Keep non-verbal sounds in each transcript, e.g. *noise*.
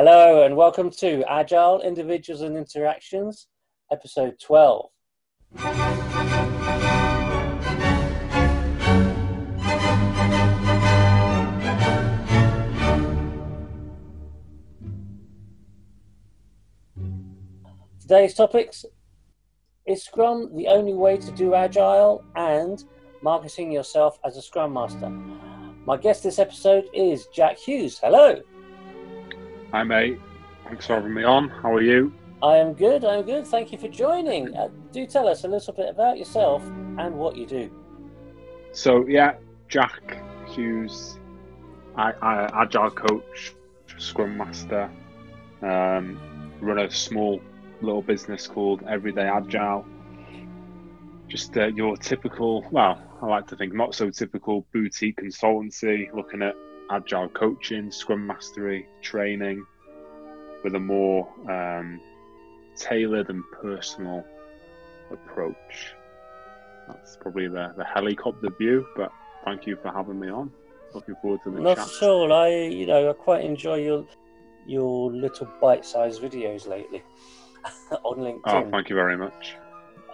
Hello, and welcome to Agile Individuals and Interactions, episode 12. Today's topics is Scrum the only way to do Agile and marketing yourself as a Scrum Master? My guest this episode is Jack Hughes. Hello. Hi, mate. Thanks for having me on. How are you? I am good. I am good. Thank you for joining. Uh, do tell us a little bit about yourself and what you do. So, yeah, Jack Hughes, I, I, agile coach, scrum master, um, run a small little business called Everyday Agile. Just uh, your typical, well, I like to think not so typical boutique consultancy, looking at agile coaching, scrum mastery, training with a more um, tailored and personal approach. That's probably the, the helicopter view, but thank you for having me on. Looking forward to the Not chat. at all. I, you know, I quite enjoy your your little bite-sized videos lately *laughs* on LinkedIn. Oh, thank you very much.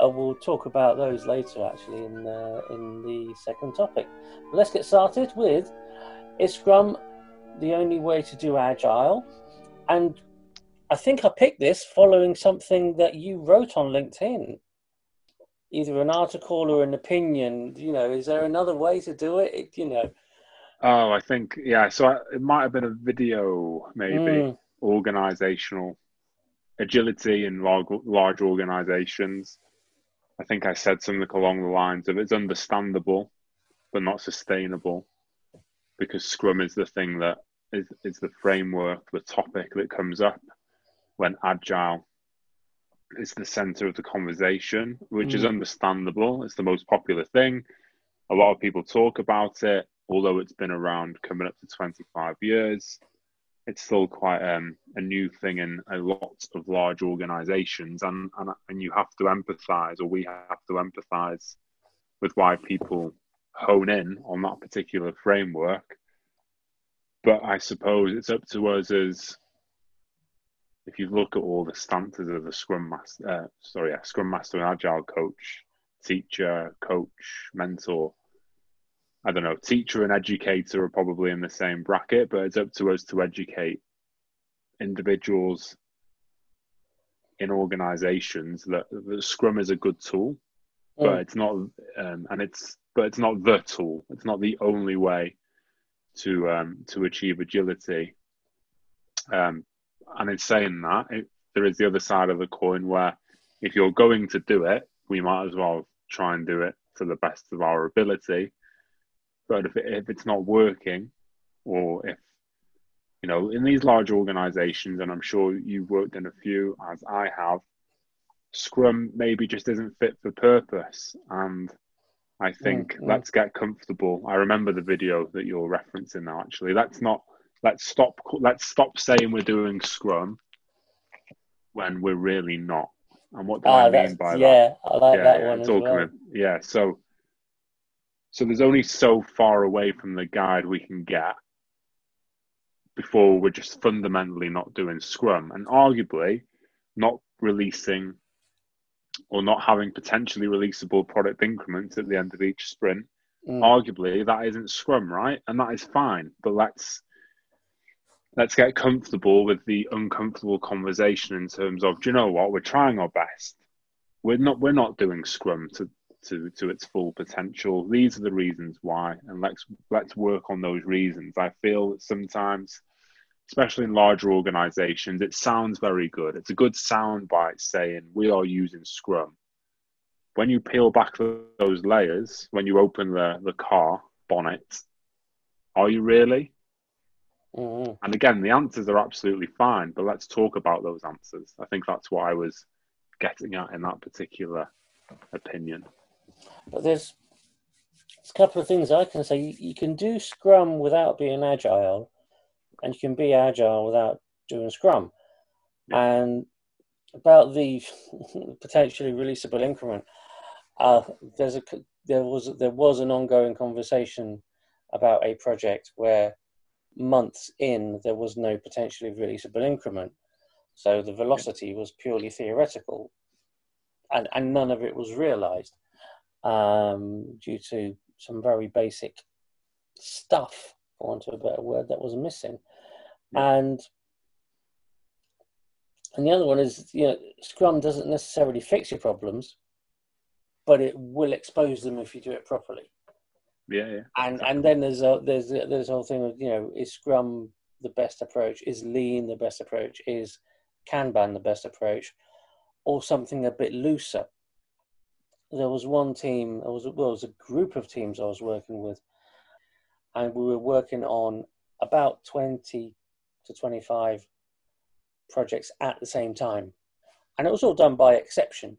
I will talk about those later, actually, in uh, in the second topic. But let's get started with is Scrum the only way to do Agile? And I think I picked this following something that you wrote on LinkedIn, either an article or an opinion. You know, is there another way to do it? it you know. Oh, I think yeah. So I, it might have been a video, maybe Mm. organizational agility in large, large organizations. I think I said something along the lines of it's understandable, but not sustainable, because Scrum is the thing that is, is the framework, the topic that comes up when Agile is the center of the conversation, which is Mm. understandable. It's the most popular thing. A lot of people talk about it, although it's been around coming up to 25 years. It's still quite um, a new thing in a lot of large organizations, and, and, and you have to empathize, or we have to empathize with why people hone in on that particular framework. But I suppose it's up to us as if you look at all the stances of the Scrum Master, uh, sorry, yeah, Scrum Master and Agile coach, teacher, coach, mentor. I don't know, teacher and educator are probably in the same bracket, but it's up to us to educate individuals in organizations that, that Scrum is a good tool, but Mm. it's not, um, and it's, but it's not the tool. It's not the only way to um, to achieve agility. Um, and in saying that, it, there is the other side of the coin where if you're going to do it, we might as well try and do it to the best of our ability. But if, it, if it's not working, or if, you know, in these large organizations, and I'm sure you've worked in a few as I have, Scrum maybe just isn't fit for purpose. And I think Mm, mm. let's get comfortable. I remember the video that you're referencing now, actually. Let's not, let's stop, let's stop saying we're doing Scrum when we're really not. And what do Ah, I mean by that? yeah. I like that yeah, one it's as all well. coming. Yeah, so so there's only so far away from the guide we can get before we're just fundamentally not doing Scrum, and arguably not releasing or not having potentially releasable product increments at the end of each sprint. Mm. Arguably, that isn't Scrum, right? And that is fine. But let's let's get comfortable with the uncomfortable conversation in terms of, do you know what? We're trying our best. We're not we're not doing Scrum to to to its full potential. These are the reasons why, and let's let's work on those reasons. I feel that sometimes, especially in larger organizations, it sounds very good. It's a good sound bite saying we are using Scrum. When you peel back those layers, when you open the, the car bonnet, are you really? Mm. And again, the answers are absolutely fine, but let's talk about those answers. I think that's what I was getting at in that particular opinion. But there's, there's a couple of things I can say. You, you can do Scrum without being agile, and you can be agile without doing Scrum. And about the *laughs* potentially releasable increment, uh, there's a there was there was an ongoing conversation about a project where months in, there was no potentially releasable increment. So the velocity was purely theoretical, and, and none of it was realized um, due to some very basic stuff, for want of a better word, that was missing. Yeah. And and the other one is, you know, Scrum doesn't necessarily fix your problems, but it will expose them if you do it properly. Yeah, yeah. And exactly. and then there's a there's there's whole thing of you know is Scrum the best approach? Is Lean the best approach? Is Kanban the best approach, or something a bit looser? There was one team. There was well, there was a group of teams I was working with, and we were working on about twenty to twenty five projects at the same time, and it was all done by exception.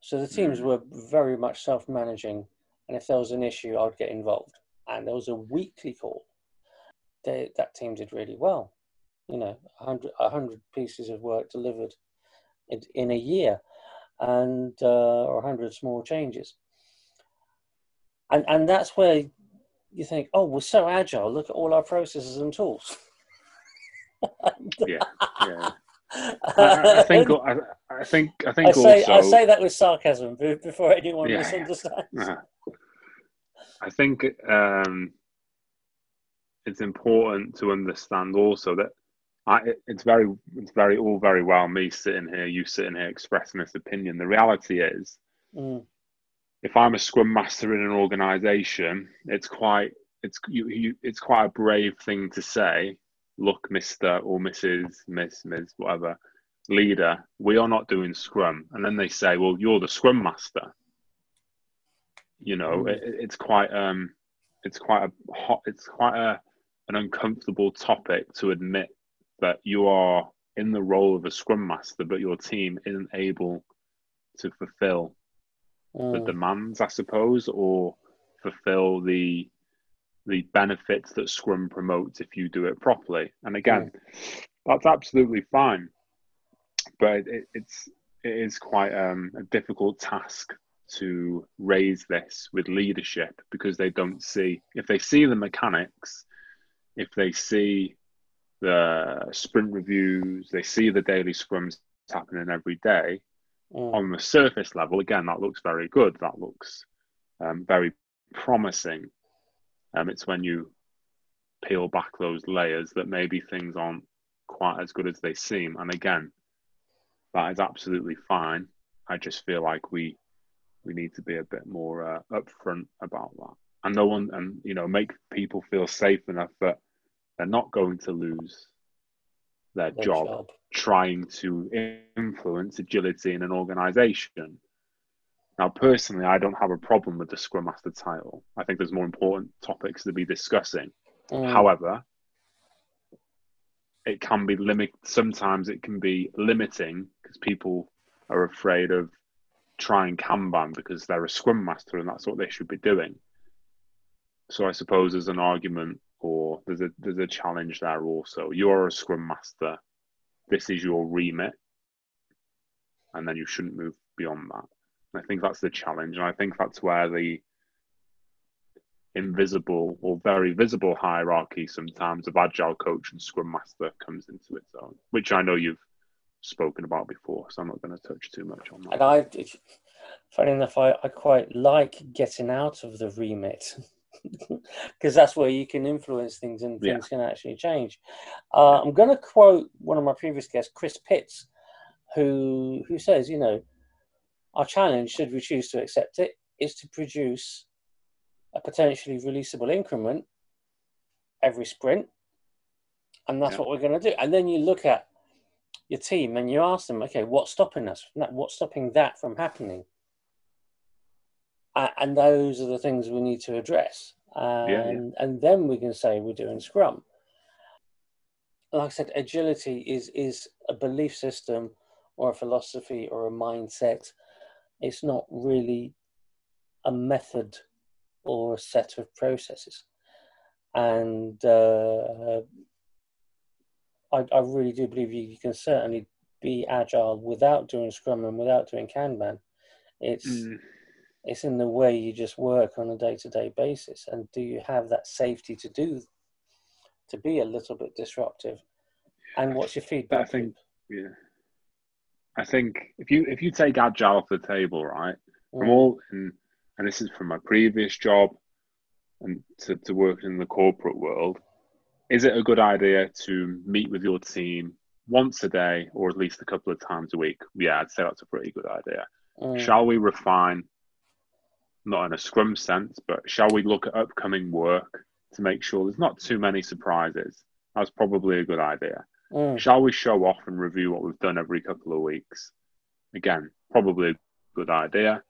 So the teams mm. were very much self managing and if there was an issue, I'd get involved. And there was a weekly call. They, that team did really well. You know, 100, 100 pieces of work delivered in, in a year, and uh, or 100 small changes. And and that's where you think, oh, we're so agile. Look at all our processes and tools. *laughs* yeah, yeah. I, I, *laughs* think I, I, think I think I say, also, I say that with sarcasm before anyone yeah. misunderstands. Uh-huh. I think um, it's important to understand also that I, it's very it's very all very well me sitting here, you sitting here expressing this opinion. The reality is, mm. If I'm a scrum master in an organisation, it's quite it's you, you it's quite a brave thing to say. Look, Mister or Mrs. Miss Miss whatever leader, we are not doing scrum, and then they say, well, you're the scrum master you know mm. it, it's quite um it's quite a hot it's quite a an uncomfortable topic to admit that you are in the role of a scrum master but your team isn't able to fulfill mm. the demands i suppose or fulfill the the benefits that scrum promotes if you do it properly and again mm. that's absolutely fine but it, it's it is quite um, a difficult task to raise this with leadership because they don't see if they see the mechanics if they see the sprint reviews they see the daily scrums happening every day mm. on the surface level again that looks very good. That looks um, very promising. Um, it's when you peel back those layers that maybe things aren't quite as good as they seem. And again that is absolutely fine. I just feel like we we need to be a bit more uh, upfront about that. And no one and you know make people feel safe enough that they're not going to lose their, job, job, trying to influence agility in an organization now personally i don't have a problem with the scrum master title i think there's more important topics to be discussing mm. however it can be limit sometimes it can be limiting because people are afraid of trying Kanban because they're a scrum master and that's what they should be doing. So I suppose there's an argument or there's a there's a challenge there also. You're a scrum master. This is your remit. And then you shouldn't move beyond that. And I think that's the challenge. And I think that's where the invisible or very visible hierarchy sometimes of agile coach and scrum master comes into its own, which I know you've spoken about before, so I'm not going to touch too much on that. And I, funny enough, I, I quite like getting out of the remit *laughs* *laughs* because that's where you can influence things and things yeah. can actually change. Uh, I'm going to quote one of my previous guests, Chris Pitts, who who says, you know, our challenge, should we choose to accept it, is to produce a potentially releasable increment every sprint, and that's yeah. what we're going to do. And then you look at your team and you ask them, okay, what's stopping us? What's stopping that from happening? And those are the things we need to address. And, yeah, yeah. and then we can say we're doing Scrum. Like I said, agility is, is a belief system or a philosophy or a mindset. It's not really a method or a set of processes. And uh, I, I really do believe you, you, can certainly be agile without doing Scrum and without doing Kanban. It's mm. It's in the way you just work on a day to day basis, and do you have that safety to do to be a little bit disruptive. And what's your feedback? I think, yeah, I think if you if you take agile off the table, right, mm. from all and and this is from my previous job and to, to work in the corporate world, is it a good idea to meet with your team once a day or at least a couple of times a week? Yeah, I'd say that's a pretty good idea. Mm. Shall we refine, not in a scrum sense, but shall we look at upcoming work to make sure there's not too many surprises? That's probably a good idea. Mm. Shall we show off and review what we've done every couple of weeks? Again, probably a good idea.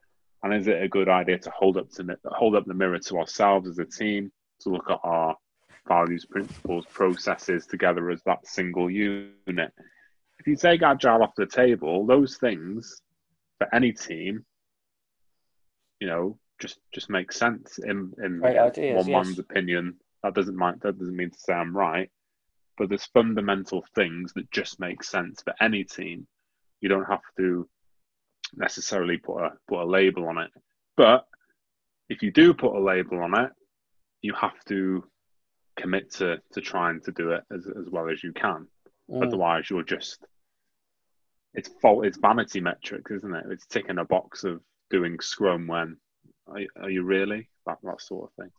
And is it a good idea to hold up to hold up the mirror to ourselves as a team to look at our values, principles, processes together as that single unit? If you take agile off the table, those things for any team, you know, just just make sense in in ideas, one yes. man's opinion. That doesn't mean that doesn't mean to say I'm right, but there's fundamental things that just make sense for any team. You don't have to necessarily put a put a label on it, but if you do put a label on it, you have to commit to to trying to do it as as well as you can. Mm. Otherwise, you're just it's fault it's vanity metrics, isn't it? It's ticking a box of doing Scrum when are, are you really that that sort of thing.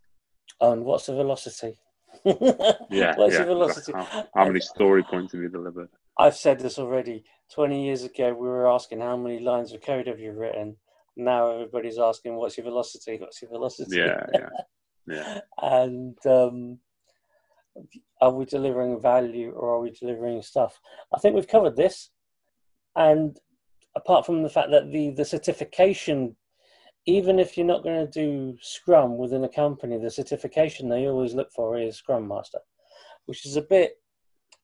And what's the velocity? yeah, *laughs* what's yeah. the velocity? How, how many story points have you delivered? I've said this already. Twenty years ago, we were asking how many lines of code have you written. Now everybody's asking, "What's your velocity? What's your velocity?" Yeah, yeah, *laughs* yeah. and um, are we delivering value or are we delivering stuff? I think we've covered this. And apart from the fact that the, the certification, even if you're not going to do Scrum within a company, the certification they always look for is Scrum Master, which is a bit,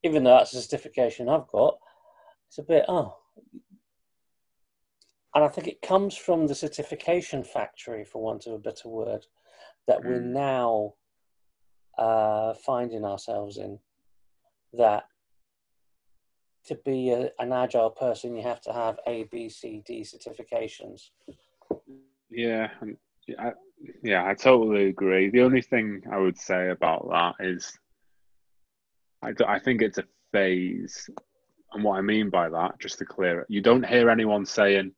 even though that's a certification I've got, it's a bit, oh. And I think it comes from the certification factory, for want of a better word, that we're hmm. now uh, finding ourselves in. That to be a, an agile person, you have to have A, B, C, D certifications. Yeah, I, yeah, I totally agree. The only thing I would say about that is, I, I think it's a phase, and what I mean by that, just to clear it, you don't hear anyone saying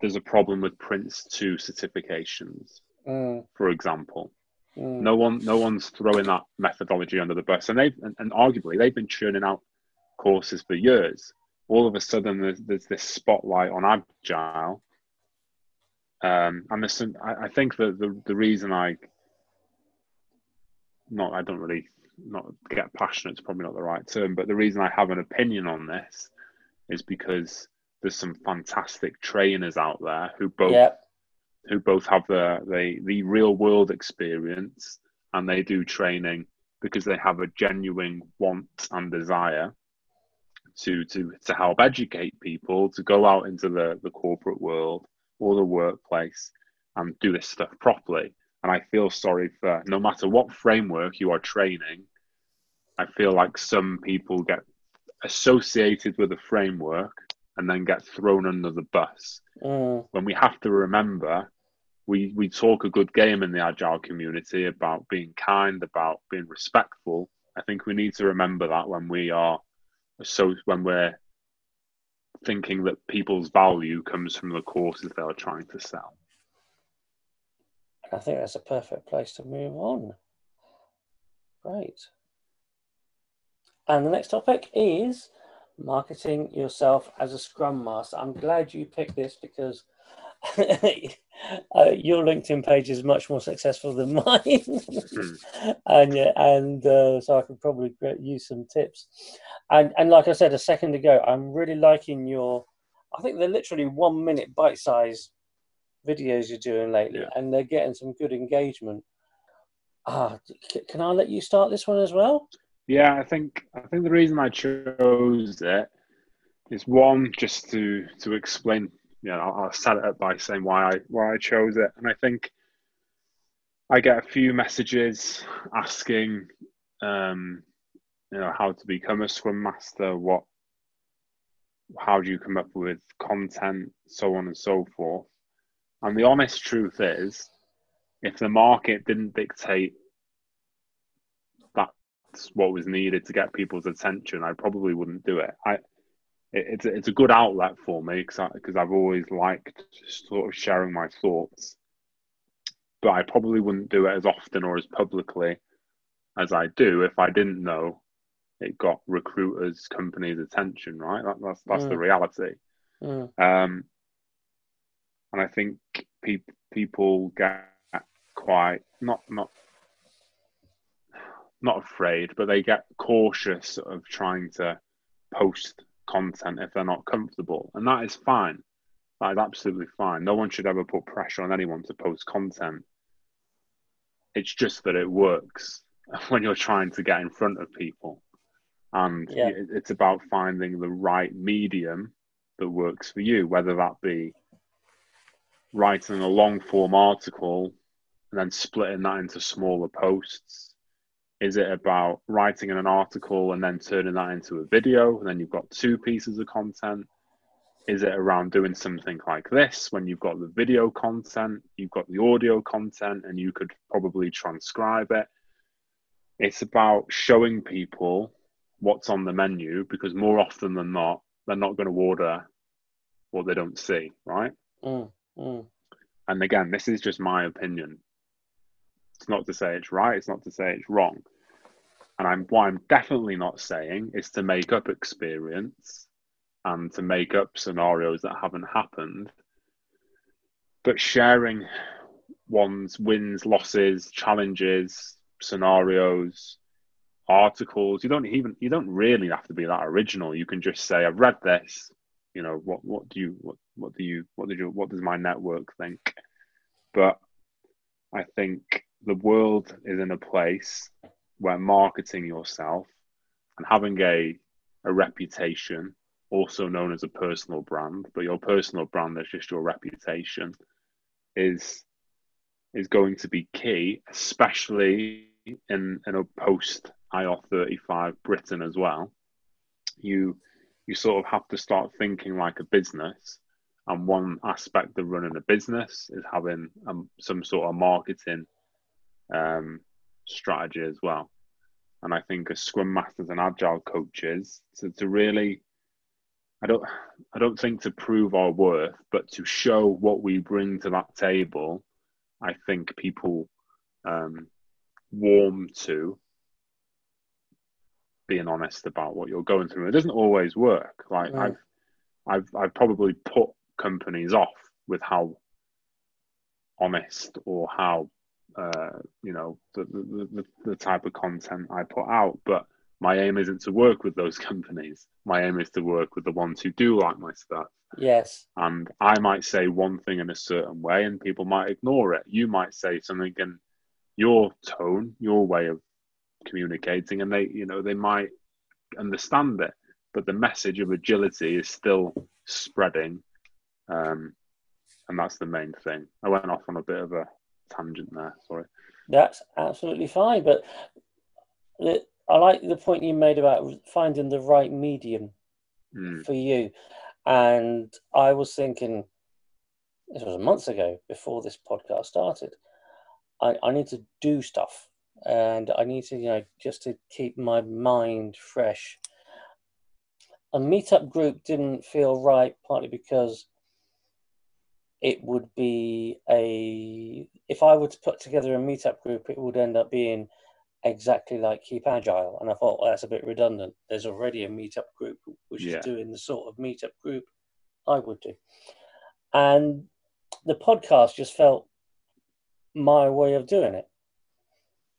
there's a problem with Prince two certifications, mm. for example. Mm. No one, no one's throwing that methodology under the bus, and they and, and arguably they've been churning out courses for years. All of a sudden, there's, there's this spotlight on agile, um, and there's some, I, I think that the the reason I not I don't really not get passionate It's probably not the right term, but the reason I have an opinion on this is because there's some fantastic trainers out there who both yep. who both have the, the the real world experience and they do training because they have a genuine want and desire to to to help educate people to go out into the the corporate world or the workplace and do this stuff properly. And I feel sorry for no matter what framework you are training, I feel like some people get associated with a framework and then get thrown under the bus. Mm. When we have to remember, we, we talk a good game in the agile community about being kind, about being respectful. I think we need to remember that when we are so when we're thinking that people's value comes from the courses they are trying to sell. I think that's a perfect place to move on. Great. And the next topic is marketing yourself as a scrum master. I'm glad you picked this because *laughs* uh, your LinkedIn page is much more successful than *laughs* mine, mm. and yeah, and uh, so I could probably use some tips. And and like I said a second ago, I'm really liking your. I think they're literally one minute bite size videos you're doing lately, yeah. and they're getting some good engagement. Ah, can I let you start this one as well? Yeah, I think I think the reason I chose it is one just to to explain you know, I'll, I'll set it up by saying why I why I chose it, and I think I get a few messages asking, um, you know, how to become a Scrum Master, what, how do you come up with content, so on and so forth. And the honest truth is, if the market didn't dictate that's what was needed to get people's attention, I probably wouldn't do it. I it, it's a, it's a good outlet for me because because I've always liked sort of sharing my thoughts, but I probably wouldn't do it as often or as publicly as I do if I didn't know it got recruiters, companies' attention. Right, that, that's that's mm. the reality. Mm. Um, and I think people people get quite not not not afraid, but they get cautious of trying to post content if they're not comfortable, and that is fine. That is absolutely fine. No one should ever put pressure on anyone to post content. It's just that it works *laughs* when you're trying to get in front of people, and yeah. it's about finding the right medium that works for you, whether that be writing a long form article and then splitting that into smaller posts is it about writing an article and then turning that into a video and then you've got two pieces of content? Is it around doing something like this when you've got the video content, you've got the audio content, and you could probably transcribe it? It's about showing people what's on the menu because more often than not, they're not going to order what they don't see, right? Mm, mm. And again, this is just my opinion. It's not to say it's right, it's not to say it's wrong. And I'm what I'm definitely not saying is to make up experience and to make up scenarios that haven't happened. But sharing one's wins, losses, challenges, scenarios, articles, you don't even you don't really have to be that original. You can just say, I've read this, you know, what what do you what what do you what did you what does my network think? But I think the world is in a place where marketing yourself and having a a reputation, also known as a personal brand, but your personal brand is just your reputation, is is going to be key, especially in in a post IR thirty five Britain as well. You you sort of have to start thinking like a business, and one aspect of running a business is having um, some sort of marketing um, strategy as well. And I think as scrum masters and agile coaches, to, to really, I don't, I don't think to prove our worth, but to show what we bring to that table, I think people um, warm to being honest about what you're going through. It doesn't always work. Like right. I've, I've, I've probably put companies off with how honest or how uh, you know the, the, the, type of content I put out. But my aim isn't to work with those *laughs* companies. My aim is to work with the ones who do like my stuff. Yes. And I might say one thing in a certain way, and people might ignore it. You might say something in your tone, your way of communicating, and they, you know, they might understand it. But the message of agility is still spreading, um, and that's the main thing. I went off on a bit of a tangent there. Sorry. That's absolutely fine, but I like the point you made about finding the right medium mm. for you. And I was thinking, this was a month ago before this podcast started. I, I need to do stuff and I need to, you know, just to keep my mind fresh. A meetup group didn't feel right, partly because it would be a if I were to put together a meetup group, it would end up being exactly like Keep Agile. And I thought well, that's a bit redundant. There's already a meetup group which yeah. is doing the sort of meetup group I would do. And the podcast just felt my way of doing it.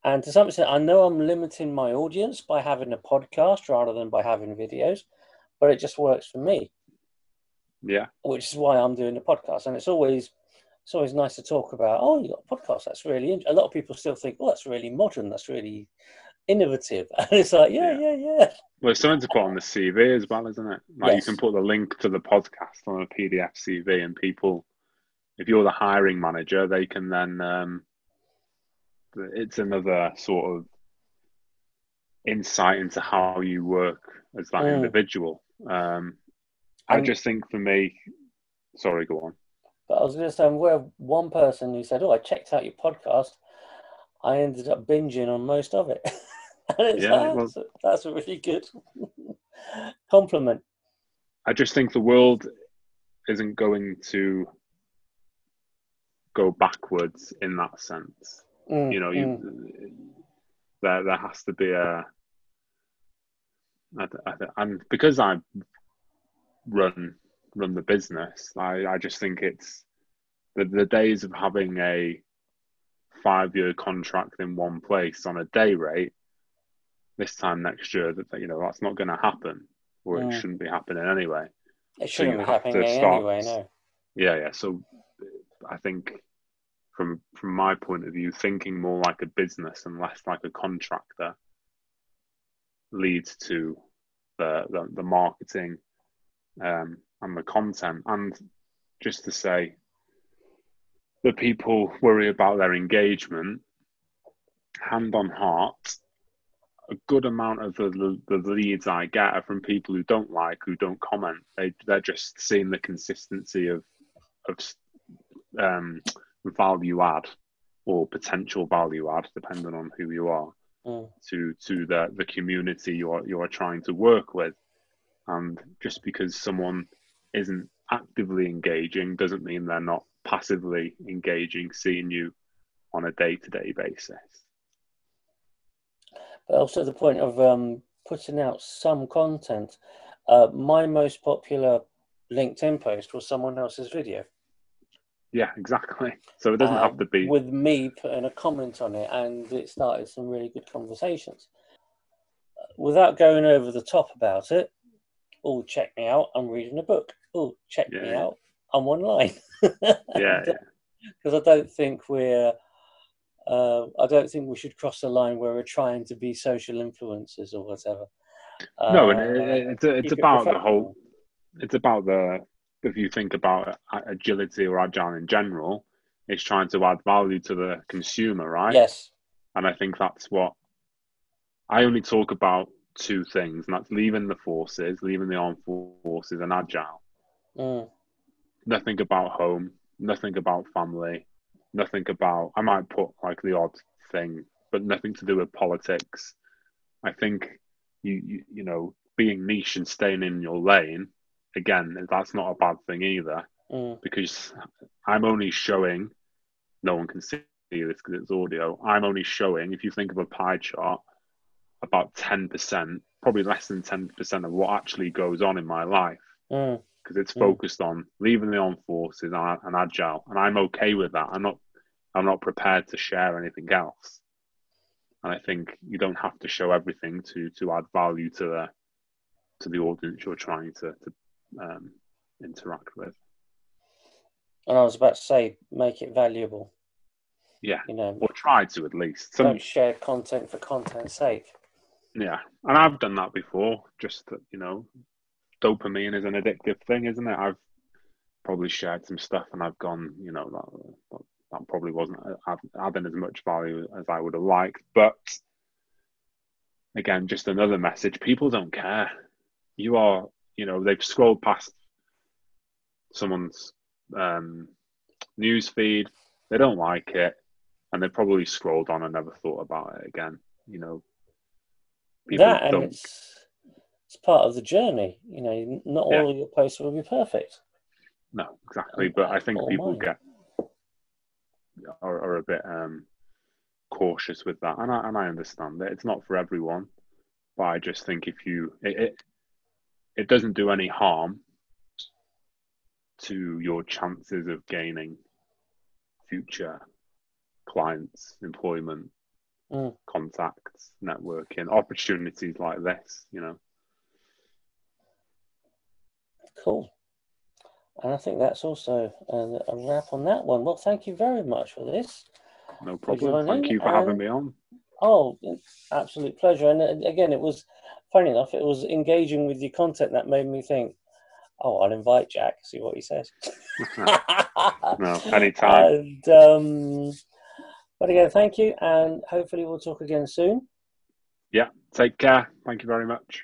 And to some extent, I know I'm limiting my audience by having a podcast rather than by having videos, but it just works for me. Yeah. Which is why I'm doing the podcast. And it's always it's always nice to talk about, oh, you got a podcast. That's really a lot of people still think, oh, that's really modern. That's really innovative. *laughs* And it's like, yeah, yeah, yeah. yeah. Well, it's something to put on the CV as well, isn't it? Like yes. you can put the link to the podcast on a PDF CV, and people, if you're the hiring manager, they can then. Um, it's another sort of insight into how you work as that mm. individual. Um, I just think for me, sorry, go on. But I was going to say, we're one person who said, "Oh, I checked out your podcast." I ended up binging on most of it. *laughs* Yeah, well- that's, a really good *laughs* compliment. I just think the world isn't going to go backwards in that sense. Mm, You know, mm. there there has to be a I, I, and because I run run the business, I, I just think it's the the days of having a five year contract in one place on a day rate this time next year that you know that's not going to happen or Mm. it shouldn't be happening anyway. It shouldn't be have to happening start- anyway, no. Yeah, yeah. So I think from from my point of view, thinking more like a business and less like a contractor leads to the the, the marketing um, and the content. And just to say that people worry about their engagement, hand on heart, a good amount of the, the leads I get are from people who don't like, who don't comment. They they're just seeing the consistency of of um, value add or potential value add, depending on who you are, Mm. to to the the community you're you're trying to work with. And just because someone isn't actively engaging doesn't mean they're not passively engaging, seeing you on a day to day basis. But also the point of um, putting out some content. Uh, my most popular LinkedIn post was someone else's video. Yeah, exactly. So it doesn't uh, have to be. with me putting a comment on it, and it started some really good conversations. Without going over the top about it, oh, check me out, I'm reading a book. Oh, check me out, I'm online. Yeah, yeah. *laughs* Because I don't think we're, uh, I don't think we should cross the line where we're trying to be social influencers or whatever. no, and Uh, it, it's it's keep it about the whole. It's about the if you think about agility or agile in general, it's trying to add value to the consumer, right? Yes. And I think that's what I only talk about two things, and that's leaving the forces, leaving the armed forces, and agile. Mm, Nothing about home, nothing about family, nothing about. I might put like the odd thing, but nothing to do with politics. I think you you, you know being niche and staying in your lane again that's not a bad thing either mm, because I'm only showing. No one can see this because it's audio. I'm only showing if you think of a pie chart about ten percent, probably less than ten percent of what actually goes on in my life mm, because it's Mm. focused on leaving the armed forces and, and agile, and I'm okay with that. I'm not, I'm not prepared to share anything else. And I think you don't have to show everything to to add value to the to the audience you're trying to to um, interact with. And I was about to say, make it valuable. Yeah, You know, or try to at least. Some, don't share content for content's sake. Yeah, and I've done that before. Just that, you know, dopamine is an addictive thing, isn't it? I've probably shared some stuff, and I've gone, you know, that that, probably wasn't add- adding as much value as I would have liked. But again, just another message: people don't care. You are, you know, they've scrolled past someone's um, news feed. They don't like it, and they probably scrolled on and never thought about it again. You know, people that and don't. it's it's part of the journey. You know, not Yeah. all of your posts will be perfect. No, exactly. But I think people mine. get are, are a bit um, cautious with that, and I and I understand it. It's not for everyone, but I just think if you it it, it doesn't do any harm to your chances of gaining future clients, employment, Mm. contacts, networking, opportunities like this. You know, Cool. And I think that's also a, a wrap on that one. Well, thank you very much for this. no problem. Thank you for having me on. Oh, absolute pleasure. And uh, again, it was funny enough, it was engaging with your content that made me think, oh, I'll invite Jack, see what he says. *laughs* no, *laughs* anytime. And, um, but again, thank you, and hopefully we'll talk again soon. Yeah, take care. Thank you very much.